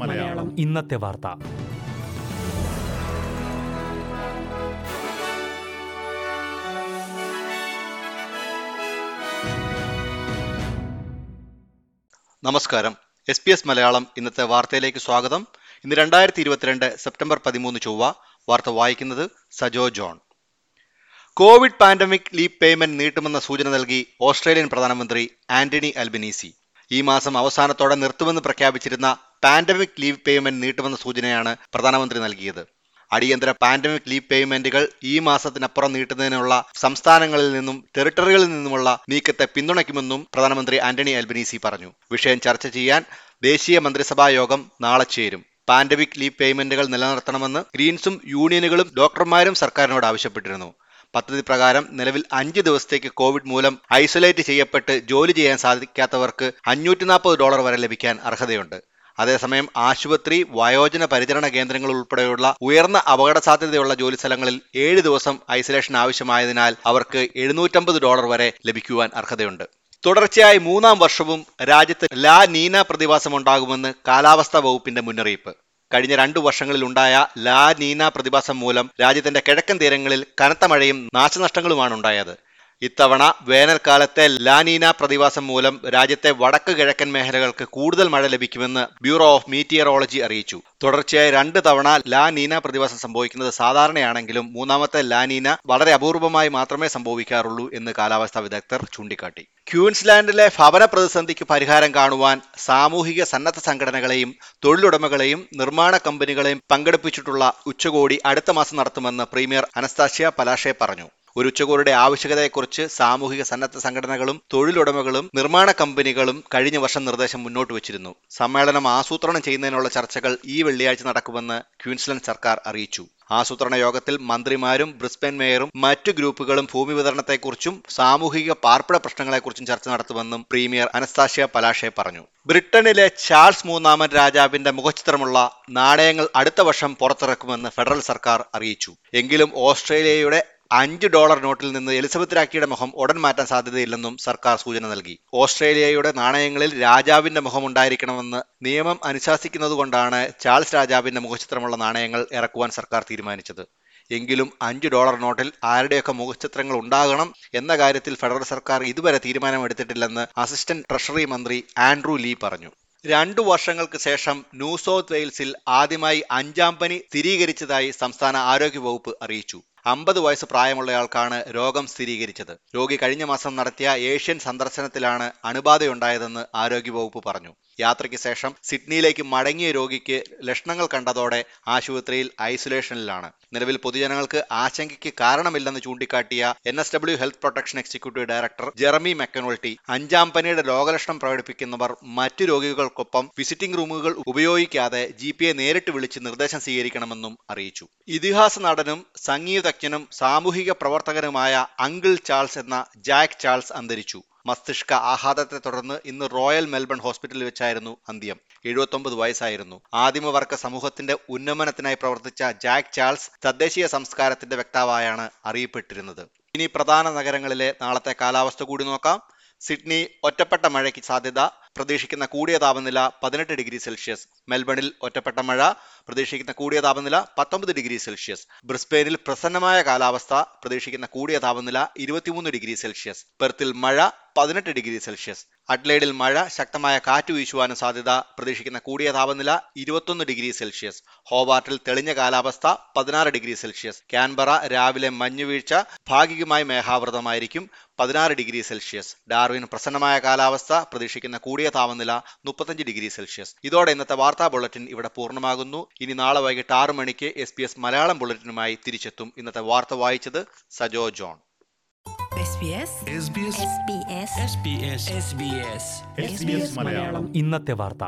മലയാളം. ഇന്നത്തെ വാർത്ത. നമസ്കാരം. എസ് പി എസ് മലയാളം ഇന്നത്തെ വാർത്തയിലേക്ക് സ്വാഗതം. ഇന്ന് രണ്ടായിരത്തി ഇരുപത്തിരണ്ട് സെപ്റ്റംബർ പതിമൂന്ന് ചൊവ്വ. വാർത്ത വായിക്കുന്നത് Sajo John. Covid pandemic leave payment നീട്ടുമെന്ന സൂചന നൽകി ഓസ്ട്രേലിയൻ പ്രധാനമന്ത്രി ആന്റണി അൽബനീസി. ഈ മാസം അവസാനത്തോടെ നിർത്തുമെന്ന് പ്രഖ്യാപിച്ചിരുന്ന പാൻഡമിക് ലീവ് പേയ്മെന്റ് നീട്ടുമെന്ന സൂചനയാണ് പ്രധാനമന്ത്രി നൽകിയത്. അടിയന്തര പാൻഡമിക് ലീവ് പേയ്മെന്റുകൾ ഈ മാസത്തിനപ്പുറം നീട്ടുന്നതിനുള്ള സംസ്ഥാനങ്ങളിൽ നിന്നും ടെറിട്ടറികളിൽ നിന്നുമുള്ള നീക്കത്തെ പിന്തുണയ്ക്കുമെന്നും പ്രധാനമന്ത്രി ആന്റണി അൽബനീസി പറഞ്ഞു. വിഷയം ചർച്ച ചെയ്യാൻ ദേശീയ മന്ത്രിസഭാ യോഗം നാളെ ചേരും. പാൻഡമിക് ലീവ് പേയ്മെന്റുകൾ നിലനിർത്തണമെന്ന് ഗ്രീൻസും യൂണിയനുകളും ഡോക്ടർമാരും സർക്കാരിനോട് ആവശ്യപ്പെട്ടിരുന്നു. പദ്ധതി പ്രകാരം നിലവിൽ അഞ്ച് ദിവസത്തേക്ക് കോവിഡ് മൂലം ഐസൊലേറ്റ് ചെയ്യപ്പെട്ട് ജോലി ചെയ്യാൻ സാധിക്കാത്തവർക്ക് അഞ്ഞൂറ്റി ഡോളർ വരെ ലഭിക്കാൻ അർഹതയുണ്ട്. അതേസമയം ആശുപത്രി വയോജന പരിചരണ കേന്ദ്രങ്ങൾ ഉൾപ്പെടെയുള്ള ഉയർന്ന അപകട സാധ്യതയുള്ള ജോലി സ്ഥലങ്ങളിൽ ഏഴ് ദിവസം ഐസൊലേഷൻ ആവശ്യമായതിനാൽ അവർക്ക് എഴുന്നൂറ്റമ്പത് ഡോളർ വരെ ലഭിക്കുവാൻ അർഹതയുണ്ട്. തുടർച്ചയായി മൂന്നാം വർഷവും രാജ്യത്ത് ലാ നീന പ്രതിഭാസം ഉണ്ടാകുമെന്ന് കാലാവസ്ഥാ വകുപ്പിന്റെ മുന്നറിയിപ്പ്. കഴിഞ്ഞ രണ്ടു വർഷങ്ങളിലുണ്ടായ ലാ നീന പ്രതിഭാസം മൂലം രാജ്യത്തിന്റെ കിഴക്കൻ തീരങ്ങളിൽ കനത്ത മഴയും നാശനഷ്ടങ്ങളുമാണ് ഉണ്ടായത്. ഇത്തവണ വേനൽക്കാലത്തെ ലാനീന പ്രതിഭാസം മൂലം രാജ്യത്തെ വടക്ക് കിഴക്കൻ മേഖലകൾക്ക് കൂടുതൽ മഴ ലഭിക്കുമെന്ന് ബ്യൂറോ ഓഫ് മീറ്റിയറോളജി അറിയിച്ചു. തുടർച്ചയായി രണ്ട് തവണ ലാനീന പ്രതിഭാസം സംഭവിക്കുന്നത് സാധാരണയാണെങ്കിലും മൂന്നാമത്തെ ലാനീന വളരെ അപൂർവമായി മാത്രമേ സംഭവിക്കാറുള്ളൂ എന്ന് കാലാവസ്ഥാ വിദഗ്ധർ ചൂണ്ടിക്കാട്ടി. ക്യൂൻസ്ലാൻഡിലെ ഭവന പ്രതിസന്ധിക്ക് പരിഹാരം കാണുവാൻ സാമൂഹിക സന്നദ്ധ സംഘടനകളെയും തൊഴിലുടമകളെയും നിർമ്മാണ കമ്പനികളെയും പങ്കെടുപ്പിച്ചിട്ടുള്ള ഉച്ചകോടി അടുത്ത മാസം നടത്തുമെന്ന് പ്രീമിയർ അനസ്താഷ്യ പലാഷെ പറഞ്ഞു. ഒരു ഉച്ചകോടിയുടെ ആവശ്യകതയെക്കുറിച്ച് സാമൂഹിക സന്നദ്ധ സംഘടനകളും തൊഴിലുടമകളും നിർമ്മാണ കമ്പനികളും കഴിഞ്ഞ വർഷം നിർദ്ദേശം മുന്നോട്ട് വച്ചിരുന്നു. സമ്മേളനം ആസൂത്രണം ചെയ്യുന്നതിനുള്ള ചർച്ചകൾ ഈ വെള്ളിയാഴ്ച നടക്കുമെന്ന് ക്യൂൻസ്ലൻഡ് സർക്കാർ അറിയിച്ചു. ആസൂത്രണ യോഗത്തിൽ മന്ത്രിമാരും ബ്രിസ്ബൻ മേയറും മറ്റു ഗ്രൂപ്പുകളും ഭൂമി വിതരണത്തെക്കുറിച്ചും സാമൂഹിക പാർപ്പിട പ്രശ്നങ്ങളെക്കുറിച്ചും ചർച്ച നടത്തുമെന്നും പ്രീമിയർ അനസ്താഷ്യ പലാഷെ പറഞ്ഞു. ബ്രിട്ടനിലെ ചാൾസ് മൂന്നാമൻ രാജാവിന്റെ മുഖചിത്രമുള്ള നാണയങ്ങൾ അടുത്ത വർഷം പുറത്തിറക്കുമെന്ന് ഫെഡറൽ സർക്കാർ അറിയിച്ചു. എങ്കിലും ഓസ്ട്രേലിയയുടെ അഞ്ച് ഡോളർ നോട്ടിൽ നിന്ന് എലിസബത്ത് രാഖിയുടെ മുഖം ഉടൻ മാറ്റാൻ സാധ്യതയില്ലെന്നും സർക്കാർ സൂചന നൽകി. ഓസ്ട്രേലിയയുടെ നാണയങ്ങളിൽ രാജാവിന്റെ മുഖം ഉണ്ടായിരിക്കണമെന്ന് നിയമം അനുശാസിക്കുന്നതുകൊണ്ടാണ് ചാൾസ് രാജാവിന്റെ മുഖചിത്രമുള്ള നാണയങ്ങൾ ഇറക്കുവാൻ സർക്കാർ തീരുമാനിച്ചത്. എങ്കിലും അഞ്ച് ഡോളർ നോട്ടിൽ ആരുടെയൊക്കെ മുഖചിത്രങ്ങൾ ഉണ്ടാകണം എന്ന കാര്യത്തിൽ ഫെഡറൽ സർക്കാർ ഇതുവരെ തീരുമാനമെടുത്തിട്ടില്ലെന്ന് അസിസ്റ്റന്റ് ട്രഷറി മന്ത്രി ആൻഡ്രു ലീ പറഞ്ഞു. രണ്ടു വർഷങ്ങൾക്ക് ശേഷം ന്യൂ സൗത്ത് വെയിൽസിൽ ആദ്യമായി അഞ്ചാം പനി സ്ഥിരീകരിച്ചതായി സംസ്ഥാന ആരോഗ്യ വകുപ്പ് അറിയിച്ചു. അമ്പത് വയസ്സ് പ്രായമുള്ളയാൾക്കാണ് രോഗം സ്ഥിരീകരിച്ചത്. രോഗി കഴിഞ്ഞ മാസം നടത്തിയ ഏഷ്യൻ സന്ദർശനത്തിലാണ് അണുബാധയുണ്ടായതെന്ന് ആരോഗ്യവകുപ്പ് പറഞ്ഞു. യാത്രയ്ക്ക് ശേഷം സിഡ്നിയിലേക്ക് മടങ്ങിയ രോഗിക്ക് ലക്ഷണങ്ങൾ കണ്ടതോടെ ആശുപത്രിയിൽ ഐസൊലേഷനിലാണ്. നിലവിൽ പൊതുജനങ്ങൾക്ക് ആശങ്കയ്ക്ക് കാരണമില്ലെന്ന് ചൂണ്ടിക്കാട്ടിയ N S W health protection executive director Jeremy McAnulty അഞ്ചാം പനിയുടെ രോഗലക്ഷണം പ്രകടിപ്പിക്കുന്നവർ മറ്റു രോഗികൾക്കൊപ്പം വിസിറ്റിംഗ് റൂമുകൾ ഉപയോഗിക്കാതെ ജി നേരിട്ട് വിളിച്ച് നിർദ്ദേശം സ്വീകരിക്കണമെന്നും അറിയിച്ചു. ഇതിഹാസ നടനും സംഗീതജ്ഞനും സാമൂഹിക പ്രവർത്തകനുമായ അങ്കിൾ ചാൾസ് എന്ന ജാക്ക് ചാൾസ് അന്തരിച്ചു. മസ്തിഷ്ക ആഘാതത്തെ തുടർന്ന് ഇന്ന് റോയൽ മെൽബൺ ഹോസ്പിറ്റലിൽ വെച്ചായിരുന്നു അന്ത്യം. എഴുപത്തൊമ്പത് വയസ്സായിരുന്നു. ആദിമവർഗ സമൂഹത്തിന്റെ ഉന്നമനത്തിനായി പ്രവർത്തിച്ച ജാക്ക് ചാൾസ് തദ്ദേശീയ സംസ്കാരത്തിന്റെ വ്യക്താവായാണ് അറിയപ്പെട്ടിരുന്നത്. ഇനി പ്രധാന നഗരങ്ങളിലെ നാളത്തെ കാലാവസ്ഥ കൂടി നോക്കാം. സിഡ്നി ഒറ്റപ്പെട്ട മഴയ്ക്ക് സാധ്യത. പ്രതീക്ഷിക്കുന്ന കൂടിയ താപനില പതിനെട്ട് ഡിഗ്രി സെൽഷ്യസ്. മെൽബണിൽ ഒറ്റപ്പെട്ട മഴ. പ്രതീക്ഷിക്കുന്ന കൂടിയ താപനില പത്തൊമ്പത് ഡിഗ്രി സെൽഷ്യസ്. ബ്രിസ്ബെയിനിൽ പ്രസന്നമായ കാലാവസ്ഥ പ്രതീക്ഷിക്കുന്ന കൂടിയ താപനില ഇരുപത്തിമൂന്ന് ഡിഗ്രി സെൽഷ്യസ്. പെർത്തിൽ മഴ പതിനെട്ട് ഡിഗ്രി സെൽഷ്യസ്. അഡ്ലൈഡിൽ മഴ ശക്തമായ കാറ്റ് വീശുവാനും സാധ്യത പ്രതീക്ഷിക്കുന്ന കൂടിയ താപനില ഇരുപത്തൊന്ന് ഡിഗ്രി സെൽഷ്യസ്. ഹോബാർട്ടിൽ തെളിഞ്ഞ കാലാവസ്ഥ പതിനാറ് ഡിഗ്രി സെൽഷ്യസ്. ക്യാൻബറ രാവിലെ മഞ്ഞുവീഴ്ച ഭാഗികമായി മേഘാവൃതമായിരിക്കും പതിനാറ് ഡിഗ്രി സെൽഷ്യസ്. ഡാർവിൻ പ്രസന്നമായ കാലാവസ്ഥ പ്രതീക്ഷിക്കുന്ന കൂടിയ താപനില മുപ്പത്തഞ്ച് ഡിഗ്രി സെൽഷ്യസ്. ഇതോടെ ഇന്നത്തെ വാർത്താ ബുള്ളറ്റിൻ ഇവിടെ പൂർണമാകുന്നു. ഇനി നാളെ വൈകിട്ട് ആറു മണിക്ക് എസ് പി എസ് മലയാളം ബുള്ളറ്റിനുമായി തിരിച്ചെത്തും. ഇന്നത്തെ വാർത്ത വായിച്ചത് സജോ ജോൺ. ഇന്നത്തെ വാർത്ത.